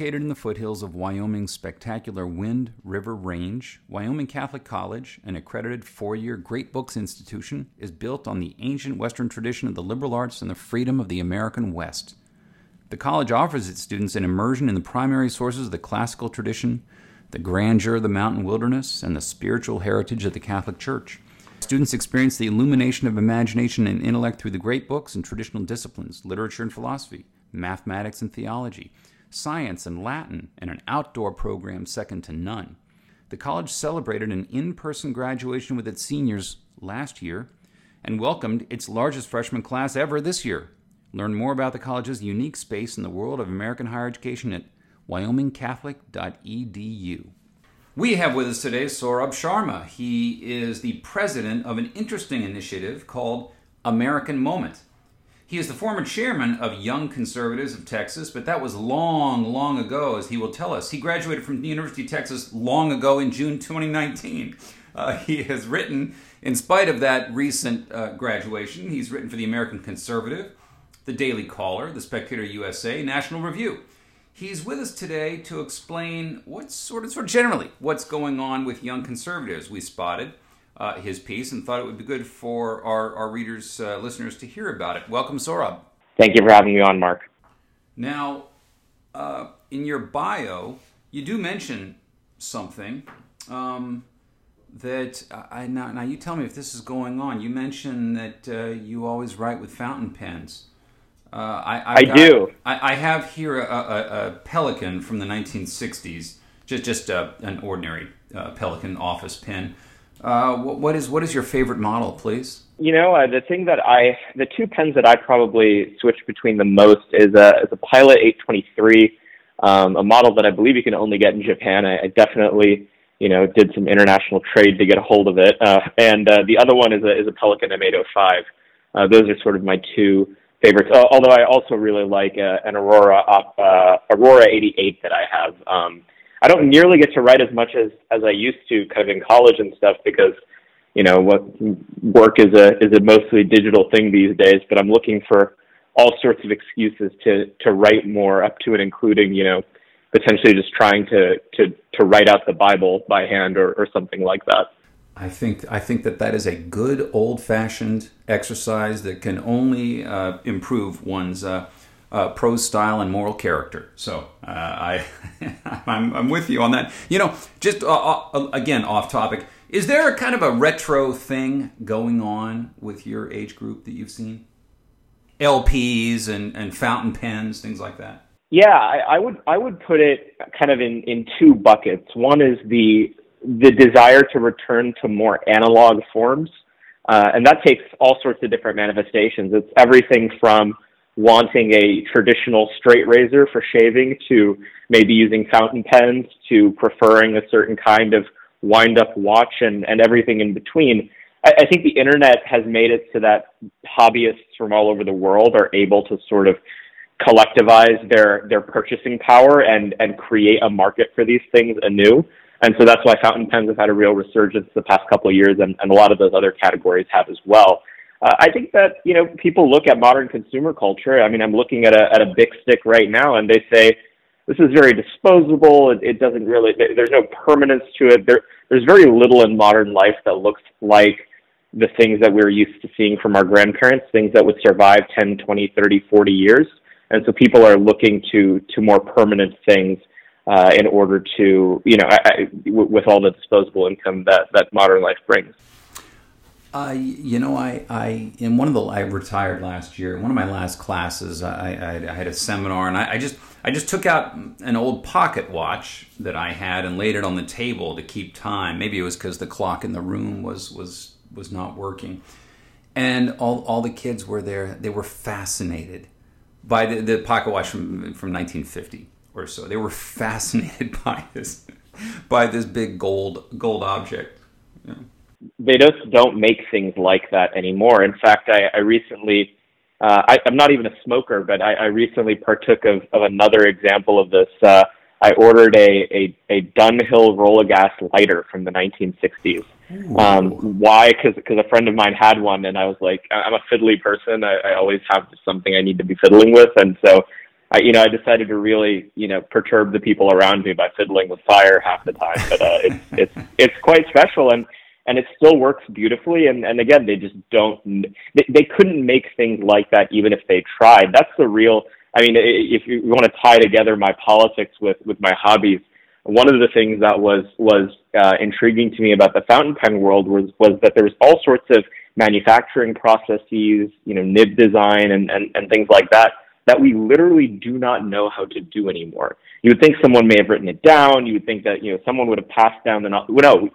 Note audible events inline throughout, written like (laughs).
Located in the foothills of Wyoming's spectacular Wind River Range, Wyoming Catholic College, an accredited four year Great Books institution, is built on the ancient Western tradition of the liberal arts and the freedom of the American West. The college offers its students an immersion in the primary sources of the classical tradition, the grandeur of the mountain wilderness, and the spiritual heritage of the Catholic Church. Students experience the illumination of imagination and intellect through the great books and traditional disciplines, literature and philosophy, mathematics and theology, science and Latin, and an outdoor program second to none. The college celebrated an in person graduation with its seniors last year and welcomed its largest freshman class ever this year. Learn more about the college's unique space in the world of American higher education at wyomingcatholic.edu. We have with us today Saurabh Sharma. He is the president of an interesting initiative called American Moment. He is the former chairman of Young Conservatives of Texas, but that was long, long ago, as he will tell us. He graduated from the University of Texas long ago in June 2019. Uh, he has written, in spite of that recent uh, graduation, he's written for the American Conservative, the Daily Caller, the Spectator USA, National Review. He's with us today to explain what's sort of, sort of generally what's going on with young conservatives. We spotted uh, his piece and thought it would be good for our, our readers, uh, listeners to hear about it. Welcome, Saurabh. Thank you for having me on, Mark. Now, uh, in your bio, you do mention something um, that I now, now. You tell me if this is going on. You mention that uh, you always write with fountain pens. Uh, I, I got, do. I, I, have here a, a, a, Pelikan from the 1960s, just just a, an ordinary uh, Pelikan office pen. Uh, what, is what is your favorite model, please? You know, uh, the thing that I, the two pens that I probably switch between the most is a is a Pilot 823, um, a model that I believe you can only get in Japan. I, I definitely, you know, did some international trade to get a hold of it, uh, and uh, the other one is a is a Pelikan M805. Uh, those are sort of my two favorites. Although I also really like uh, an Aurora uh, Aurora 88 that I have. Um, I don't nearly get to write as much as as I used to, kind of in college and stuff, because you know what work is a is a mostly digital thing these days. But I'm looking for all sorts of excuses to to write more, up to and including you know potentially just trying to to to write out the Bible by hand or, or something like that. I think I think that that is a good old fashioned exercise that can only uh, improve one's uh, uh, prose style and moral character. So uh, I (laughs) I'm, I'm, with you on that. You know, just uh, uh, again off topic. Is there a kind of a retro thing going on with your age group that you've seen? LPs and, and fountain pens, things like that. Yeah, I, I would I would put it kind of in, in two buckets. One is the the desire to return to more analog forms. Uh, and that takes all sorts of different manifestations. It's everything from wanting a traditional straight razor for shaving to maybe using fountain pens to preferring a certain kind of wind up watch and, and everything in between. I, I think the internet has made it so that hobbyists from all over the world are able to sort of collectivize their, their purchasing power and, and create a market for these things anew. And so that's why fountain pens have had a real resurgence the past couple of years, and, and a lot of those other categories have as well. Uh, I think that you know people look at modern consumer culture. I mean, I'm looking at a at a Bic stick right now, and they say this is very disposable. It, it doesn't really. There's no permanence to it. There, there's very little in modern life that looks like the things that we're used to seeing from our grandparents, things that would survive 10, 20, 30, 40 years. And so people are looking to to more permanent things uh, in order to, you know, I, I, with all the disposable income that, that modern life brings. Uh, you know, I, I in one of the I retired last year. One of my last classes, I, I, I had a seminar, and I, I, just I just took out an old pocket watch that I had and laid it on the table to keep time. Maybe it was because the clock in the room was was was not working, and all all the kids were there. They were fascinated by the, the pocket watch from from 1950 or so. They were (laughs) fascinated by this by this big gold gold object. Yeah. They just don't make things like that anymore. In fact, I, I recently, uh, I, I'm not even a smoker, but I, I recently partook of, of another example of this. Uh, I ordered a, a, a Dunhill Rolagas lighter from the 1960s. Um, why? Because a friend of mine had one, and I was like, I'm a fiddly person. I, I always have something I need to be fiddling with, and so I, you know, I decided to really, you know, perturb the people around me by fiddling with fire half the time. But uh, it's it's it's quite special, and and it still works beautifully. And and again, they just don't. They, they couldn't make things like that even if they tried. That's the real. I mean, if you want to tie together my politics with with my hobbies, one of the things that was was uh, intriguing to me about the fountain pen world was was that there was all sorts of manufacturing processes, you know, nib design and, and, and things like that that we literally do not know how to do anymore. You would think someone may have written it down. You would think that you know someone would have passed down the knowledge. No,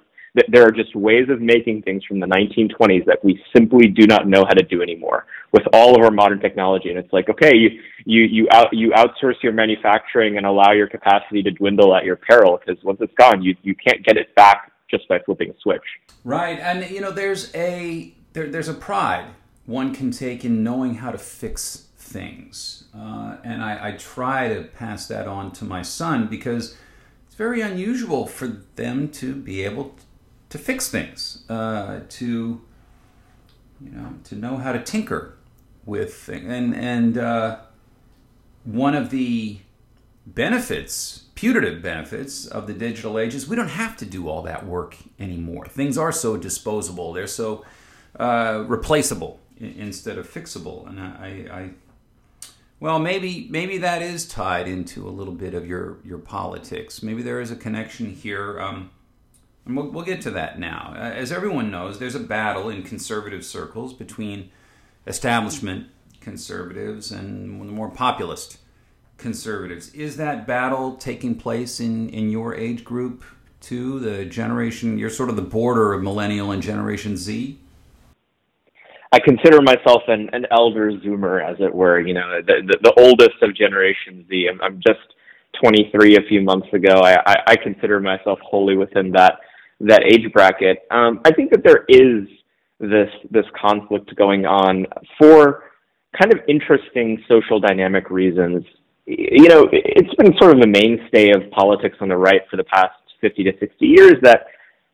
there are just ways of making things from the 1920s that we simply do not know how to do anymore with all of our modern technology. And it's like, okay, you you you out you outsource your manufacturing and allow your capacity to dwindle at your peril because once it's gone, you you can't get it back just by flipping a switch. Right, and you know, there's a there, there's a pride one can take in knowing how to fix things. Uh, and I, I, try to pass that on to my son because it's very unusual for them to be able to fix things, uh, to you know, to know how to tinker with things. And and uh, one of the benefits, putative benefits of the digital age is we don't have to do all that work anymore. Things are so disposable. They're so uh, replaceable instead of fixable. And I, I, well, maybe maybe that is tied into a little bit of your your politics. Maybe there is a connection here. Um, and we'll, we'll get to that now. Uh, as everyone knows, there's a battle in conservative circles between establishment conservatives and the more populist conservatives. Is that battle taking place in, in your age group too? The generation, you're sort of the border of millennial and Generation Z? I consider myself an, an elder Zoomer, as it were. You know, the, the, the oldest of Generation Z. I'm, I'm just 23 a few months ago. I, I, I consider myself wholly within that that age bracket. Um, I think that there is this this conflict going on for kind of interesting social dynamic reasons. You know, it's been sort of the mainstay of politics on the right for the past 50 to 60 years that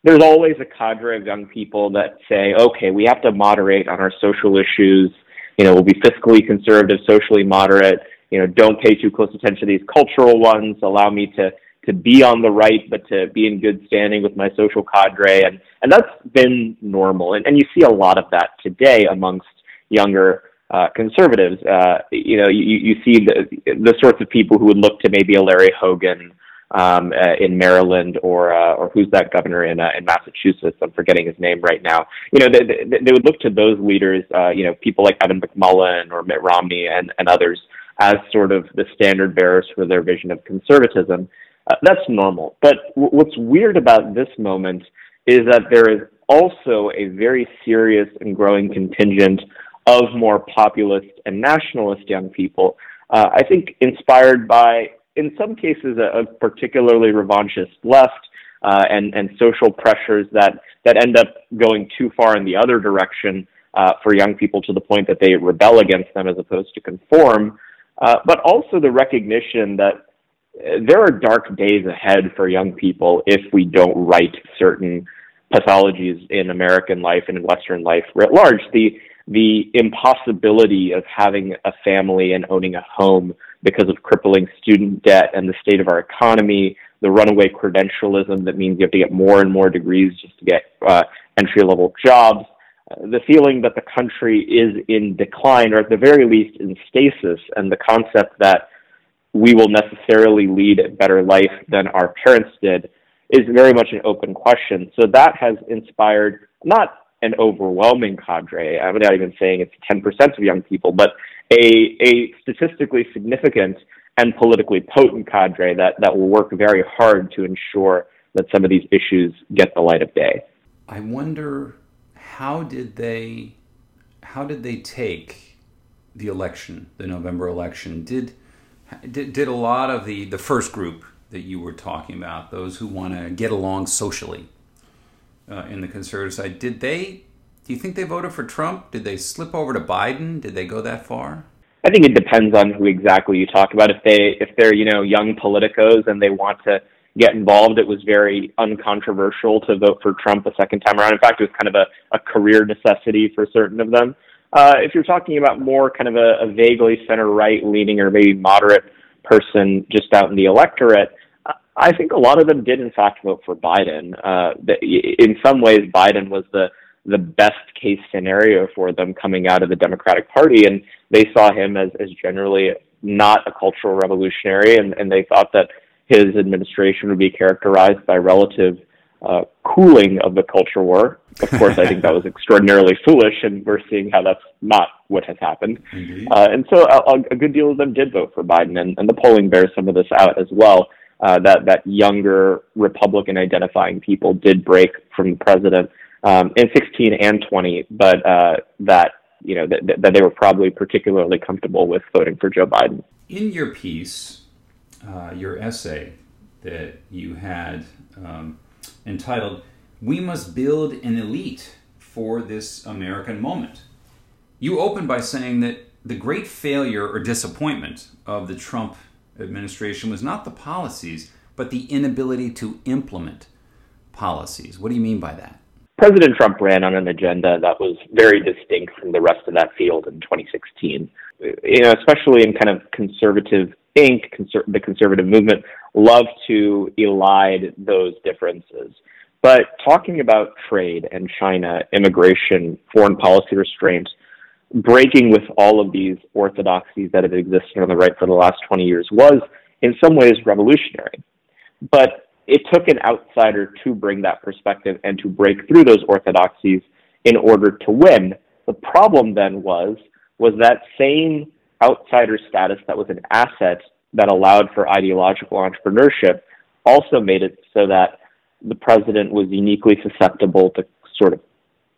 there's always a cadre of young people that say, okay, we have to moderate on our social issues. You know, we'll be fiscally conservative, socially moderate. You know, don't pay too close attention to these cultural ones. Allow me to to be on the right, but to be in good standing with my social cadre, and and that's been normal. And and you see a lot of that today amongst younger uh, conservatives. Uh, you know, you, you see the the sorts of people who would look to maybe a Larry Hogan um, uh, in Maryland or uh, or who's that governor in uh, in Massachusetts? I'm forgetting his name right now. You know, they, they, they would look to those leaders, uh, you know, people like Evan McMullin or Mitt Romney and and others as sort of the standard bearers for their vision of conservatism. Uh, that's normal. But w- what's weird about this moment is that there is also a very serious and growing contingent of more populist and nationalist young people. Uh, I think inspired by in some cases, a, a particularly revanchist left uh, and, and social pressures that, that end up going too far in the other direction uh, for young people to the point that they rebel against them as opposed to conform, uh, but also the recognition that there are dark days ahead for young people if we don't right certain pathologies in American life and in Western life writ large. The the impossibility of having a family and owning a home because of crippling student debt and the state of our economy, the runaway credentialism that means you have to get more and more degrees just to get uh, entry level jobs, uh, the feeling that the country is in decline or at the very least in stasis, and the concept that we will necessarily lead a better life than our parents did is very much an open question. So that has inspired not an overwhelming cadre. I'm not even saying it's 10% of young people, but a, a statistically significant and politically potent cadre that, that will work very hard to ensure that some of these issues get the light of day. I wonder how did they how did they take the election, the November election? Did did, did a lot of the, the first group that you were talking about, those who want to get along socially uh, in the conservative side, did they do you think they voted for Trump? Did they slip over to Biden? Did they go that far? I think it depends on who exactly you talk about. If they if they're you know young politicos and they want to get involved, it was very uncontroversial to vote for Trump a second time around. In fact, it was kind of a, a career necessity for certain of them. Uh, if you're talking about more kind of a, a vaguely center right leaning or maybe moderate person just out in the electorate, I think a lot of them did in fact vote for Biden. Uh, in some ways, Biden was the the best case scenario for them coming out of the Democratic Party, and they saw him as, as generally not a cultural revolutionary, and, and they thought that his administration would be characterized by relative uh, cooling of the culture war. Of course, I think that was (laughs) extraordinarily foolish, and we're seeing how that's not what has happened. Uh, and so a, a, good deal of them did vote for Biden, and, and the polling bears some of this out as well. Uh, that that younger Republican identifying people did break from the president um, in 16 and 20, but uh, that you know that, that they were probably particularly comfortable with voting for Joe Biden. In your piece, uh, your essay that you had. Um, entitled, We Must Build an Elite for This American Moment. You open by saying that the great failure or disappointment of the Trump administration was not the policies, but the inability to implement policies. What do you mean by that? President Trump ran on an agenda that was very distinct from the rest of that field in 2016. You know, especially in kind of conservative think conser- the conservative movement love to elide those differences. But talking about trade and China, immigration, foreign policy restraints, breaking with all of these orthodoxies that have existed on the right for the last 20 years was, in some ways, revolutionary. But it took an outsider to bring that perspective and to break through those orthodoxies in order to win. The problem then was was that same outsider status that was an asset that allowed for ideological entrepreneurship also made it so that the president was uniquely susceptible to sort of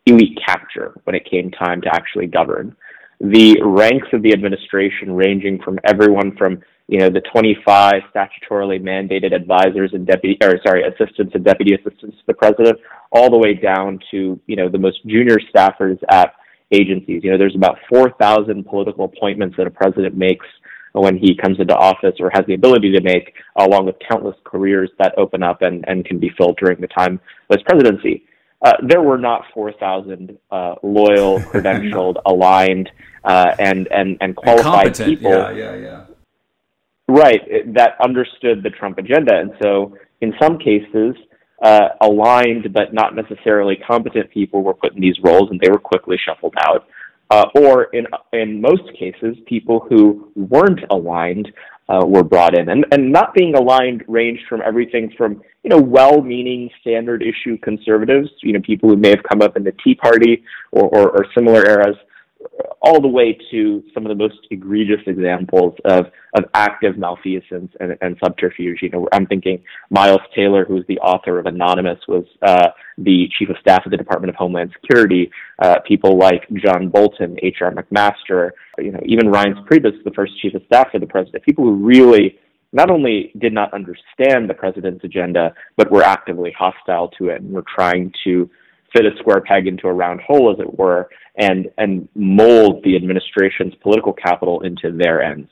elite capture when it came time to actually govern. The ranks of the administration ranging from everyone from you know the 25 statutorily mandated advisors and deputy or sorry assistants and deputy assistants to the president all the way down to you know the most junior staffers at agencies. You know, there's about 4,000 political appointments that a president makes when he comes into office or has the ability to make, along with countless careers that open up and, and can be filled during the time of his presidency. Uh, there were not 4,000 uh, loyal, (laughs) credentialed, aligned, uh, and, and, and qualified and people. Yeah, yeah, yeah. Right, that understood the Trump agenda. And so, in some cases, uh, aligned but not necessarily competent people were put in these roles and they were quickly shuffled out. Uh, or in in most cases, people who weren't aligned uh, were brought in, and and not being aligned ranged from everything from you know well-meaning standard issue conservatives, you know people who may have come up in the Tea Party or or, or similar eras, all the way to some of the most egregious examples of, of active malfeasance and, and subterfuge. You know, I'm thinking Miles Taylor, who's the author of Anonymous, was uh, the chief of staff of the Department of Homeland Security. Uh, people like John Bolton, H.R. McMaster, you know, even Reince Priebus, the first chief of staff for the president. People who really not only did not understand the president's agenda, but were actively hostile to it and were trying to fit a square peg into a round hole, as it were, and and mold the administration's political capital into their ends.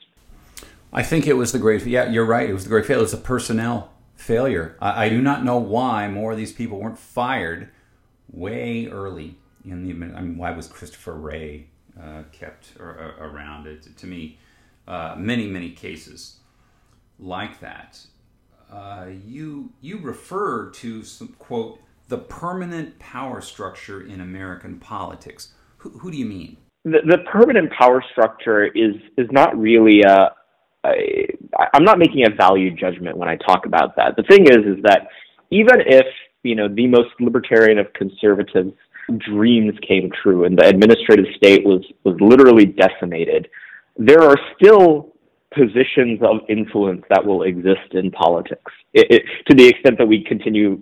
I think it was the great. Yeah, you're right. It was the great failure. It was a personnel failure. I, I do not know why more of these people weren't fired way early in the. I mean, why was Christopher Wray uh, kept or, uh, around? It to me, uh, many many cases like that. Uh, you you refer to some quote the permanent power structure in American politics. Who, who do you mean? The, the, permanent power structure is is not really a, a. I'm not making a value judgment when I talk about that. The thing is, is that even if you know the most libertarian of conservatives' dreams came true and the administrative state was was literally decimated, there are still positions of influence that will exist in politics it, it, to the extent that we continue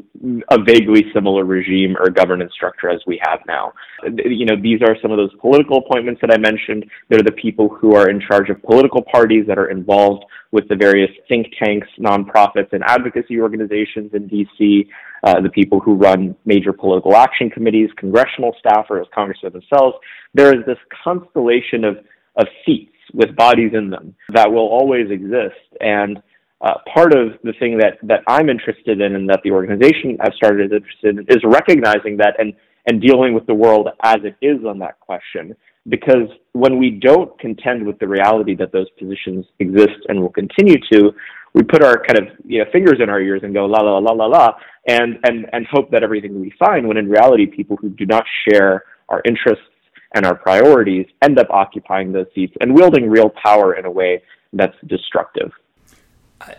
a vaguely similar regime or governance structure as we have now. You know, these are some of those political appointments that I mentioned. They're the people who are in charge of political parties that are involved with the various think tanks, nonprofits, and advocacy organizations in DC, uh, the people who run major political action committees, congressional staffers, congressmen themselves. There is this constellation of, of seats with bodies in them that will always exist. And uh, part of the thing that, that I'm interested in and that the organization I've started is interested in is recognizing that and, and dealing with the world as it is on that question. because when we don't contend with the reality that those positions exist and will continue to, we put our kind of you know fingers in our ears and go la la la la la and and and hope that everything will be fine when in reality people who do not share our interests and our priorities end up occupying those seats and wielding real power in a way that's destructive.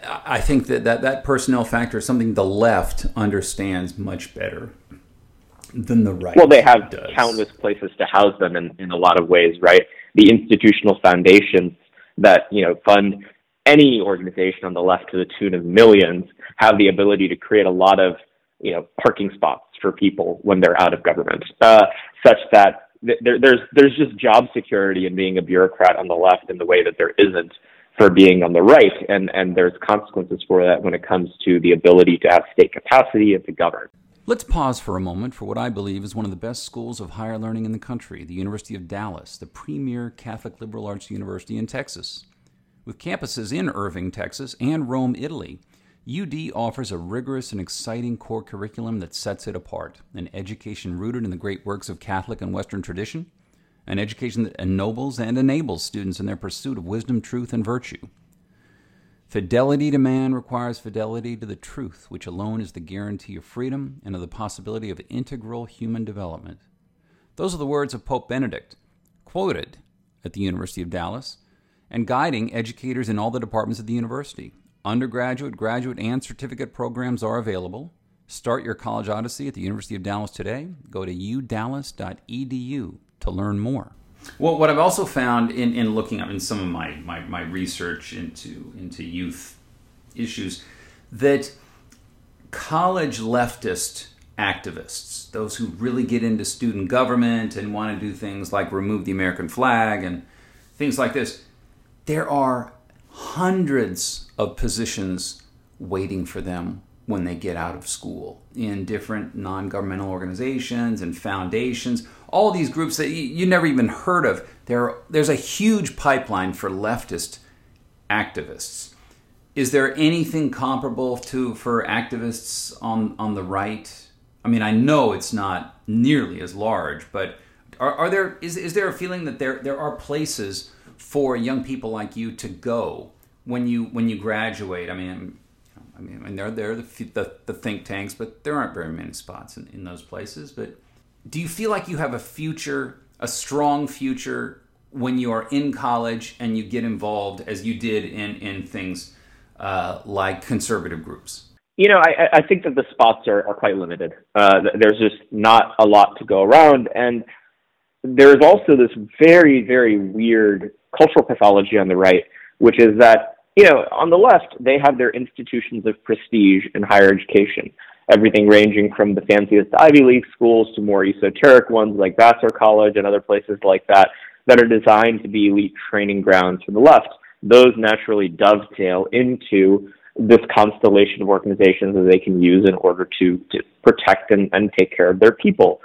I, think that, that that personnel factor is something the left understands much better than the right. Well, they have does. countless places to house them in, in a lot of ways, right? The institutional foundations that you know fund any organization on the left to the tune of millions have the ability to create a lot of you know parking spots for people when they're out of government, uh, such that th- there, there's there's just job security in being a bureaucrat on the left in the way that there isn't for being on the right, and and there's consequences for that when it comes to the ability to have state capacity and to govern. Let's pause for a moment for what I believe is one of the best schools of higher learning in the country, the University of Dallas, the premier Catholic liberal arts university in Texas. With campuses in Irving, Texas, and Rome, Italy, UD offers a rigorous and exciting core curriculum that sets it apart an education rooted in the great works of Catholic and Western tradition, an education that ennobles and enables students in their pursuit of wisdom, truth, and virtue. Fidelity to man requires fidelity to the truth, which alone is the guarantee of freedom and of the possibility of integral human development. Those are the words of Pope Benedict, quoted at the University of Dallas, and guiding educators in all the departments of the university. Undergraduate, graduate, and certificate programs are available. Start your college odyssey at the University of Dallas today. Go to udallas.edu to learn more. Well, what I've also found in, in looking up in some of my, my, my research into into youth issues that college leftist activists, those who really get into student government and want to do things like remove the American flag and things like this, there are hundreds of positions waiting for them when they get out of school in different non governmental organizations and foundations all these groups that you, never even heard of. There, there's a huge pipeline for leftist activists. Is there anything comparable to for activists on on the right? I mean, I know it's not nearly as large, but are, are there is is there a feeling that there there are places for young people like you to go when you when you graduate? I mean, I mean, there there are the, the, the think tanks, but there aren't very many spots in, in those places. But do you feel like you have a future, a strong future when you are in college and you get involved as you did in, in things uh, like conservative groups? You know, I, I think that the spots are, are quite limited. Uh, there's just not a lot to go around. And there's also this very, very weird cultural pathology on the right, which is that, you know, on the left, they have their institutions of prestige in higher education everything ranging from the fanciest Ivy League schools to more esoteric ones like Vassar College and other places like that that are designed to be elite training grounds for the left. Those naturally dovetail into this constellation of organizations that they can use in order to, to protect and, and take care of their people.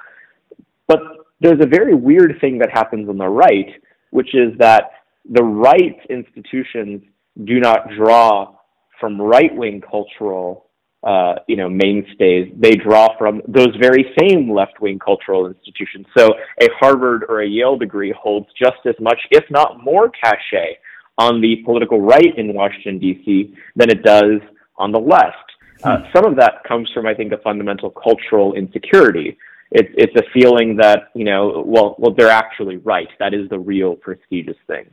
But there's a very weird thing that happens on the right, which is that the right institutions do not draw from right wing cultural uh, you know, mainstays, they draw from those very same left-wing cultural institutions. So a Harvard or a Yale degree holds just as much, if not more, cachet on the political right in Washington D.C. than it does on the left. Uh, hmm. some of that comes from, I think, a fundamental cultural insecurity. It's it's a feeling that you know, well, well, they're actually right. That is the real prestigious thing.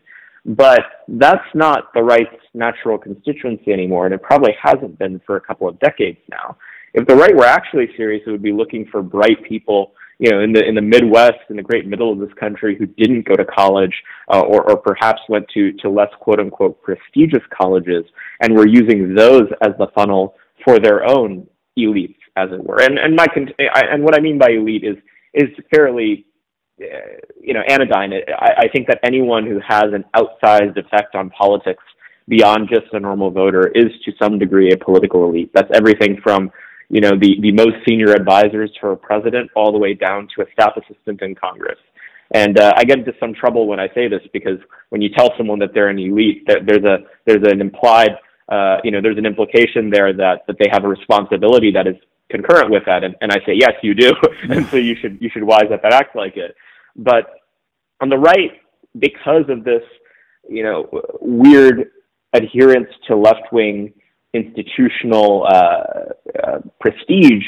But that's not the right's natural constituency anymore, and it probably hasn't been for a couple of decades now. If the right were actually serious, it would be looking for bright people, you know, in the in the Midwest, in the great middle of this country, who didn't go to college, uh, or or perhaps went to to less quote unquote prestigious colleges, and were using those as the funnel for their own elites, as it were. And and my and what I mean by elite is is fairly you know, anodyne. I, I think that anyone who has an outsized effect on politics beyond just a normal voter is to some degree a political elite. That's everything from, you know, the, the most senior advisors to a president all the way down to a staff assistant in Congress. And uh, I get into some trouble when I say this because when you tell someone that they're an elite, there's a there's an implied uh, you know there's an implication there that that they have a responsibility that is concurrent with that. And, and I say yes, you do, (laughs) and so you should you should wise up and act like it. But On the right, because of this, you know, weird adherence to left wing institutional uh, uh, prestige,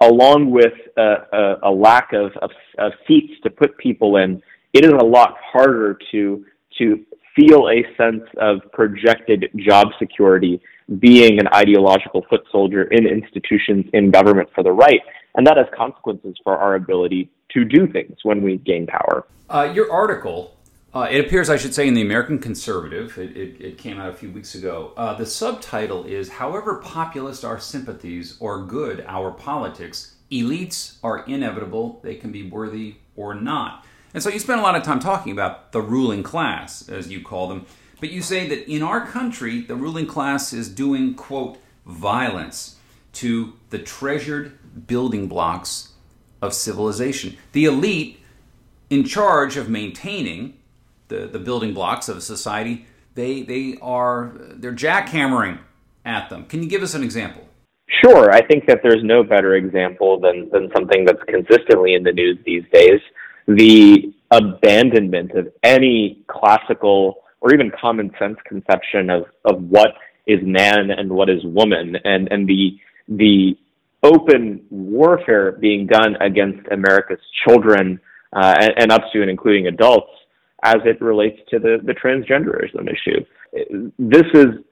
along with a, a lack of, of, of, seats to put people in, it is a lot harder to to feel a sense of projected job security being an ideological foot soldier in institutions in government for the right. And that has consequences for our ability to do things when we gain power. Uh, your article, uh, it appears, I should say, in the American Conservative. It, it, it came out a few weeks ago. Uh, the subtitle is However Populist Our Sympathies or Good Our Politics, Elites Are Inevitable, They Can Be Worthy or Not. And so you spend a lot of time talking about the ruling class, as you call them. But you say that in our country, the ruling class is doing, quote, violence to the treasured building blocks of civilization. The elite, in charge of maintaining the, the building blocks of a society, they, they are they're jackhammering at them. Can you give us an example? Sure. I think that there's no better example than, than something that's consistently in the news these days. The abandonment of any classical or even common sense conception of, of what is man and what is woman and, and the the open warfare being done against America's children uh, and, and, up to and including adults as it relates to the, the transgenderism issue. This is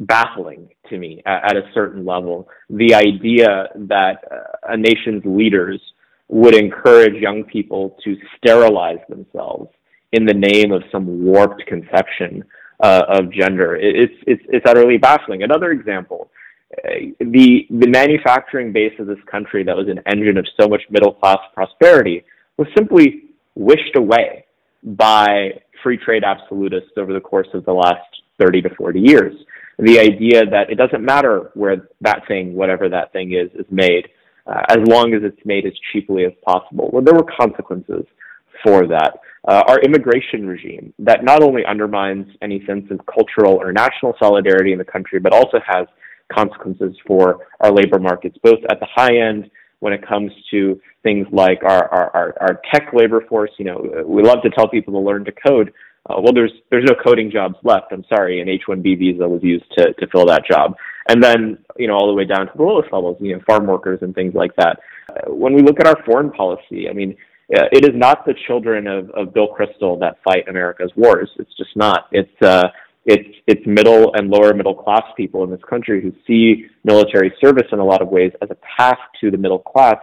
baffling to me at, at a certain level. The idea that uh, a nation's leaders would encourage young people to sterilize themselves in the name of some warped conception uh, of gender. It's, it's, it's utterly baffling. Another example, uh, the, the manufacturing base of this country that was an engine of so much middle class prosperity was simply wished away by free trade absolutists over the course of the last 30 to 40 years. The idea that it doesn't matter where that thing, whatever that thing is, is made, uh, as long as it's made as cheaply as possible. Well, there were consequences for that uh, our immigration regime that not only undermines any sense of cultural or national solidarity in the country, but also has consequences for our labor markets, both at the high end when it comes to things like our, our, our, our tech labor force. You know, we love to tell people to learn to code. Uh, well, there's there's no coding jobs left. I'm sorry, an H-1B visa was used to to fill that job, and then you know all the way down to the lowest levels, you know, farm workers and things like that. Uh, when we look at our foreign policy, I mean, uh, it is not the children of, of Bill Kristol that fight America's wars. It's just not. It's uh, it's it's middle and lower middle class people in this country who see military service in a lot of ways as a path to the middle class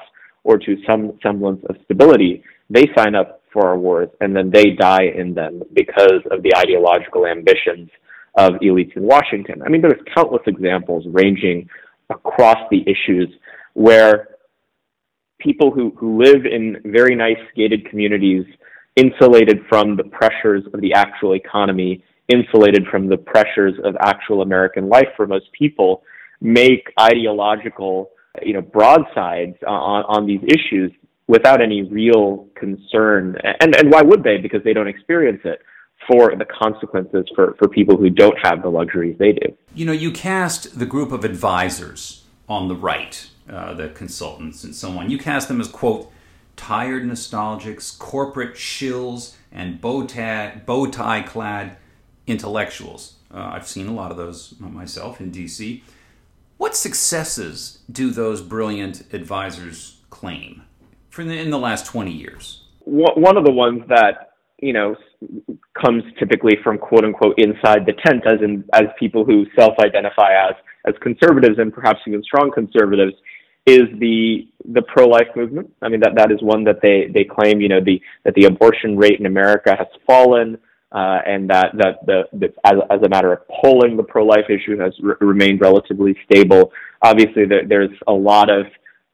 or to some semblance of stability. They sign up for our wars and then they die in them because of the ideological ambitions of elites in Washington. I mean, there's countless examples ranging across the issues where people who, who live in very nice gated communities, insulated from the pressures of the actual economy, insulated from the pressures of actual American life for most people, make ideological, you know, broadsides on, on these issues without any real concern. And, and why would they? Because they don't experience it for the consequences for, for people who don't have the luxuries they do. You know, you cast the group of advisors on the right uh, the consultants and so on. You cast them as, quote, tired nostalgics, corporate shills, and bow tie clad intellectuals. Uh, I've seen a lot of those myself in DC. What successes do those brilliant advisors claim the, in the last 20 years? One of the ones that you know comes typically from quote unquote inside the tent, as in as people who self-identify as as conservatives and perhaps even strong conservatives, is the the pro life movement. I mean that that is one that they they claim you know the that the abortion rate in America has fallen. Uh, and that that the, the as, as a matter of polling, the pro-life issue has re- remained relatively stable. Obviously, there, there's a lot of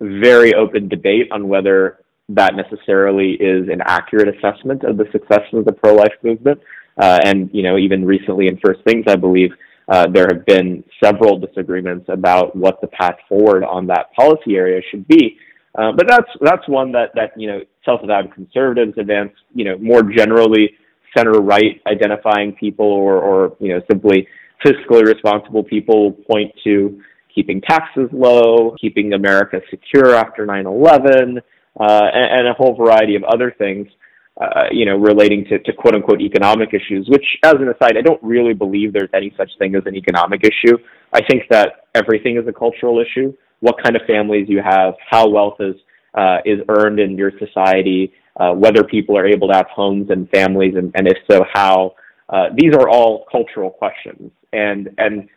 very open debate on whether that necessarily is an accurate assessment of the success of the pro-life movement. Uh, and you know, even recently in First Things, I believe uh, there have been several disagreements about what the path forward on that policy area should be. Uh, but that's that's one that that you know self-avowed conservatives advance. You know more generally center right identifying people or or you know simply fiscally responsible people point to keeping taxes low, keeping America secure after 9/11, uh, and, and, a whole variety of other things. uh, you know, relating to, to quote unquote economic issues, which as an aside, I don't really believe there's any such thing as an economic issue. I think that everything is a cultural issue. What kind of families you have, how wealth is, uh, is earned in your society, uh, whether people are able to have homes and families, and, and if so, how. Uh, these are all cultural questions. And, and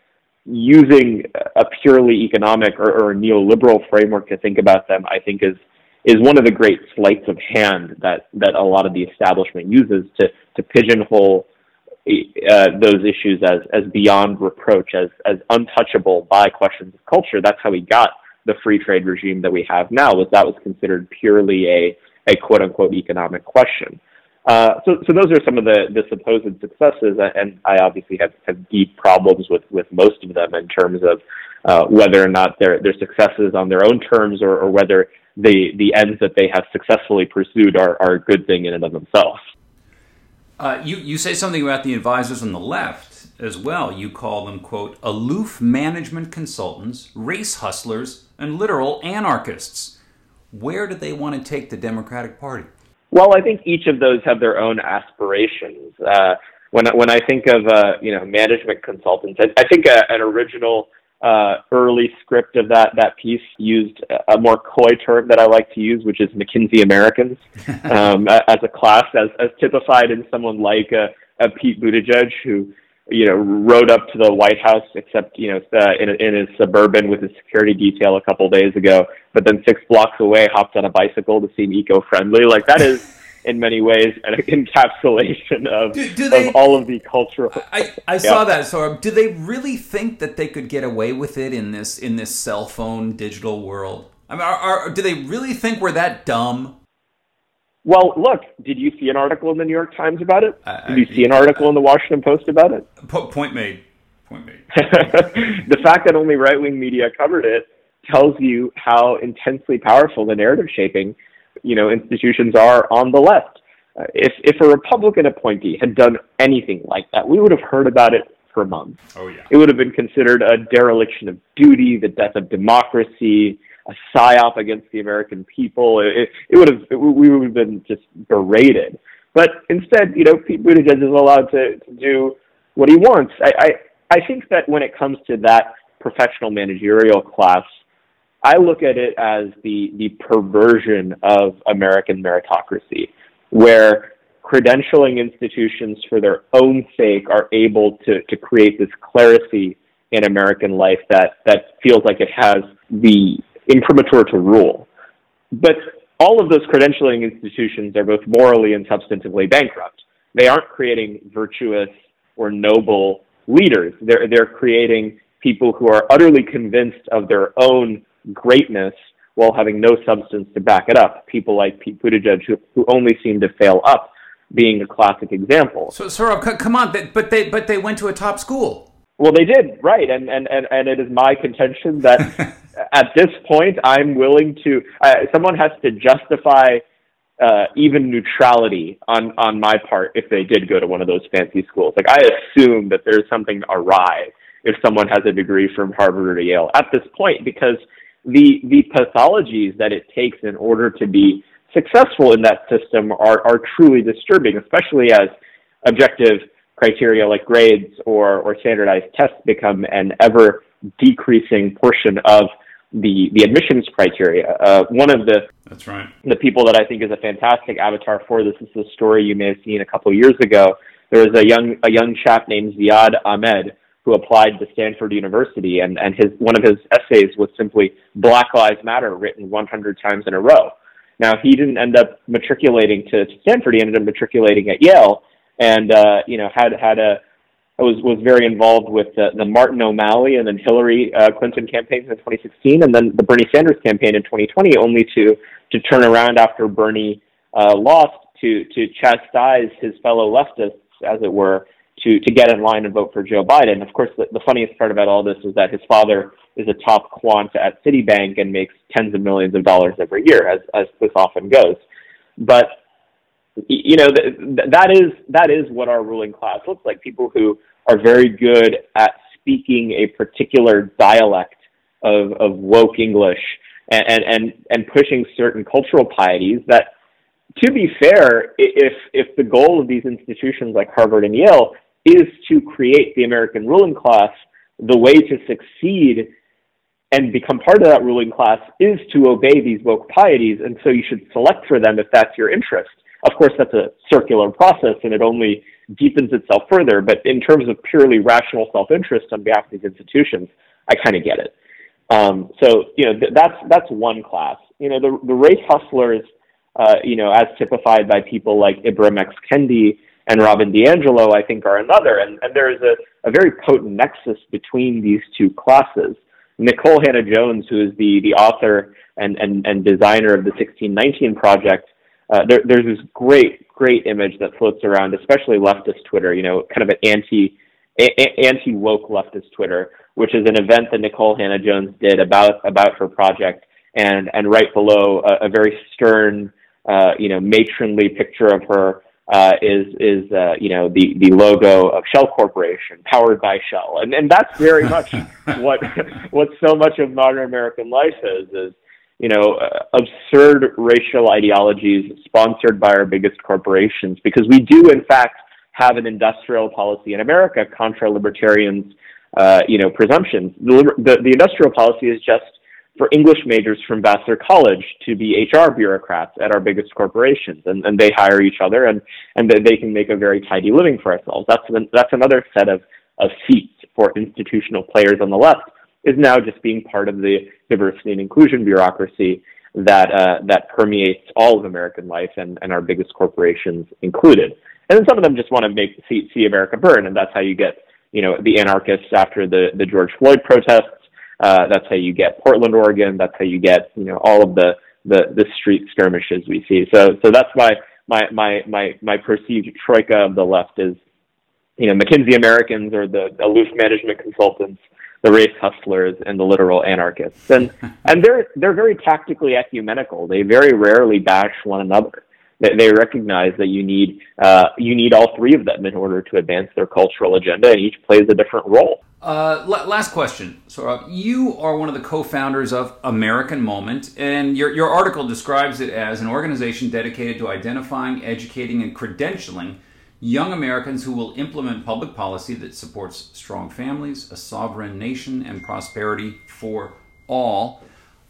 using a purely economic or, or neoliberal framework to think about them, I think is is one of the great sleights of hand that that a lot of the establishment uses to to pigeonhole uh, those issues as as beyond reproach, as as untouchable by questions of culture. That's how we got the free trade regime that we have now. Was that was considered purely a a quote unquote economic question. Uh, so, so those are some of the, the supposed successes, and I obviously have, have deep problems with, with most of them in terms of uh, whether or not they're, they're successes on their own terms or, or whether the, the ends that they have successfully pursued are, are a good thing in and of themselves. Uh, you, you say something about the advisors on the left as well. You call them, quote, aloof management consultants, race hustlers, and literal anarchists. Where do they want to take the Democratic Party? Well, I think each of those have their own aspirations. Uh, when when I think of uh, you know management consultants, I, I think a, an original uh, early script of that that piece used a more coy term that I like to use, which is McKinsey Americans, (laughs) um, as a class, as as typified in someone like a, a Pete Buttigieg, who you know, rode up to the White House, except you know, uh, in in his suburban with his security detail a couple days ago. But then six blocks away, hopped on a bicycle to seem eco-friendly. Like that is. (laughs) in many ways an (laughs) encapsulation of, do, do they, of all of the cultural. I, I yeah. saw that. So, do they really think that they could get away with it in this in this cell phone digital world? I mean, are, are, do they really think we're that dumb? Well, look, did you see an article in the New York Times about it? I, did you see an article in the Washington Post about it? point made. Point made. (laughs) the fact that only right wing media covered it tells you how intensely powerful the narrative shaping, you know, institutions are on the left. Uh, if if a Republican appointee had done anything like that, we would have heard about it for months. Oh yeah. It would have been considered a dereliction of duty, the death of democracy, a psyop against the American people. It, it would have it, we would have been just berated. But instead, you know, Pete Buttigieg is allowed to, to do what he wants. I, I I think that when it comes to that professional managerial class, I look at it as the the perversion of American meritocracy, where credentialing institutions for their own sake are able to, to create this clerisy in American life that, that feels like it has the imprimatur to rule. But all of those credentialing institutions are both morally and substantively bankrupt. They aren't creating virtuous or noble leaders. They're, they're creating people who are utterly convinced of their own greatness while having no substance to back it up. People like Pete Buttigieg, who, who only seem to fail up, being a classic example. So, Saurabh, come on, but they but they went to a top school. Well, they did, right? And and and, and it is my contention that (laughs) at this point, I'm willing to. Uh, someone has to justify uh, even neutrality on on my part if they did go to one of those fancy schools. Like I assume that there's something awry if someone has a degree from Harvard or Yale at this point because the the pathologies that it takes in order to be successful in that system are are truly disturbing, especially as objective criteria like grades or, or standardized tests become an ever decreasing portion of the, the admissions criteria. Uh, one of the that's right the people that I think is a fantastic avatar for this is a story you may have seen a couple of years ago. There was a young a young chap named Ziad Ahmed who applied to Stanford University, and and his one of his essays was simply Black Lives Matter written 100 times in a row. Now he didn't end up matriculating to, to Stanford; he ended up matriculating at Yale, and uh, you know had had a was was very involved with the, the Martin O'Malley and then Hillary uh, Clinton campaigns in 2016, and then the Bernie Sanders campaign in 2020, only to to turn around after Bernie uh, lost to to chastise his fellow leftists, as it were, to to get in line and vote for Joe Biden. Of course, the, the funniest part about all this is that his father is a top quant at Citibank and makes tens of millions of dollars every year, as as this often goes. But you know th- that is that is what our ruling class looks like people who are very good at speaking a particular dialect of, of woke english and, and and pushing certain cultural pieties that to be fair, if if the goal of these institutions like Harvard and Yale is to create the American ruling class, the way to succeed and become part of that ruling class is to obey these woke pieties, and so you should select for them if that's your interest. Of course, that's a circular process, and it only deepens itself further. But in terms of purely rational self-interest on behalf of these institutions, I kind of get it. Um, so you know th- that's that's one class. You know the the race hustlers, uh, you know, as typified by people like Ibram X Kendi and Robin DiAngelo, I think are another. And, and there is a, a very potent nexus between these two classes. Nikole Hannah-Jones, who is the, the author and, and, and designer of the 1619 Project, uh, there, there's this great, great image that floats around, especially leftist Twitter, you know, kind of an anti, a- anti-woke leftist Twitter, which is an event that Nikole Hannah-Jones did about, about her project. And, and right below a, a very stern, uh, you know, matronly picture of her uh, is is uh, you know the the logo of Shell Corporation, powered by Shell, and and that's very much (laughs) what what so much of modern American life is is you know uh, absurd racial ideologies sponsored by our biggest corporations because we do in fact have an industrial policy in America contra libertarians uh, you know presumptions. The, the the industrial policy is just for English majors from Vassar College to be HR bureaucrats at our biggest corporations, and, and they hire each other, and and they can make a very tidy living for ourselves. That's an, that's another set of of seats for institutional players on the left is now just being part of the diversity and inclusion bureaucracy that uh, that permeates all of American life and, and our biggest corporations included. And then some of them just want to make see, see America burn, and that's how you get you know the anarchists after the the George Floyd protests uh, that's how you get Portland, Oregon. That's how you get you know all of the the, the street skirmishes we see. So so that's why my my my my perceived troika of the left is you know McKinsey Americans or the aloof management consultants, the race hustlers, and the literal anarchists. And (laughs) and they're they're very tactically ecumenical. They very rarely bash one another. They, they recognize that you need uh, you need all three of them in order to advance their cultural agenda, and each plays a different role. Uh, last question. So, uh, you are one of the co founders of American Moment, and your, your article describes it as an organization dedicated to identifying, educating, and credentialing young Americans who will implement public policy that supports strong families, a sovereign nation, and prosperity for all.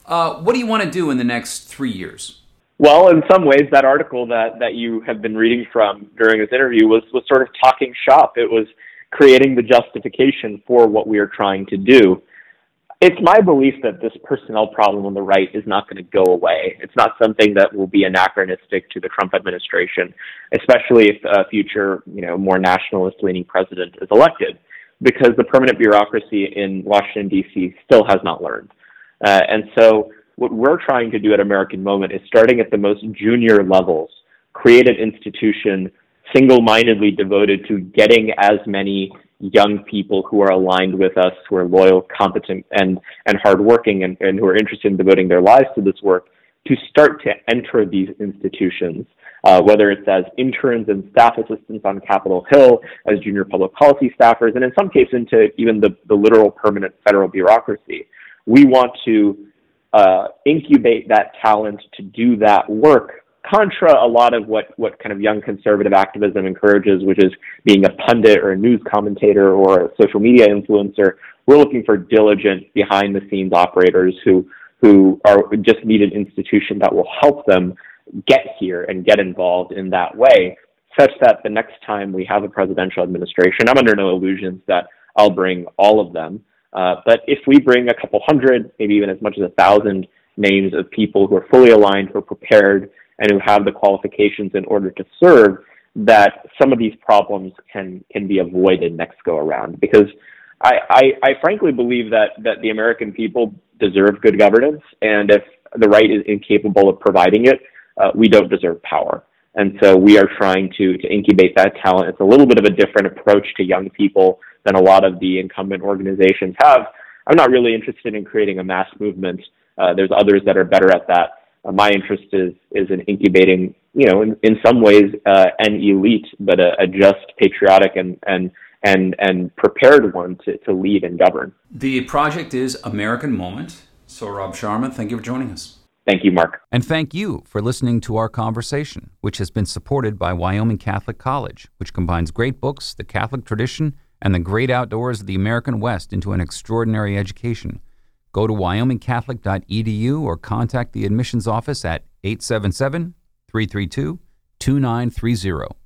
Uh, what do you want to do in the next three years? Well, in some ways, that article that, that you have been reading from during this interview was, was sort of talking shop. It was creating the justification for what we are trying to do. It's my belief that this personnel problem on the right is not going to go away. It's not something that will be anachronistic to the Trump administration, especially if a future, you know, more nationalist-leaning president is elected, because the permanent bureaucracy in Washington D.C. still has not learned. Uh, and so, what we're trying to do at American Moment is starting at the most junior levels, create an institution single-mindedly devoted to getting as many young people who are aligned with us, who are loyal, competent, and and hardworking, and, and who are interested in devoting their lives to this work, to start to enter these institutions. Uh, whether it's as interns and staff assistants on Capitol Hill, as junior public policy staffers, and in some cases into even the, the literal permanent federal bureaucracy. We want to uh, incubate that talent to do that work contra a lot of what, what kind of young conservative activism encourages, which is being a pundit or a news commentator or a social media influencer. We're looking for diligent behind the scenes operators who, who are just need an institution that will help them get here and get involved in that way, such that the next time we have a presidential administration, I'm under no illusions that I'll bring all of them. Uh, but if we bring a couple hundred, maybe even as much as a thousand names of people who are fully aligned, who are prepared, and who have the qualifications in order to serve, that some of these problems can can be avoided next go around. Because I, I, I frankly believe that that the American people deserve good governance, and if the right is incapable of providing it, uh, we don't deserve power. And so we are trying to to incubate that talent. It's a little bit of a different approach to young people than a lot of the incumbent organizations have. I'm not really interested in creating a mass movement. Uh, there's others that are better at that uh, my interest is is in incubating, you know, in, in some ways uh, an elite, but a, a just, patriotic, and and and and prepared one to, to lead and govern. The project is American Moment. So, Rob Sharma, thank you for joining us. Thank you, Mark. And thank you for listening to our conversation, which has been supported by Wyoming Catholic College, which combines great books, the Catholic tradition, and the great outdoors of the American West into an extraordinary education. Go to wyomingcatholic.edu or contact the admissions office at 877 332 2930.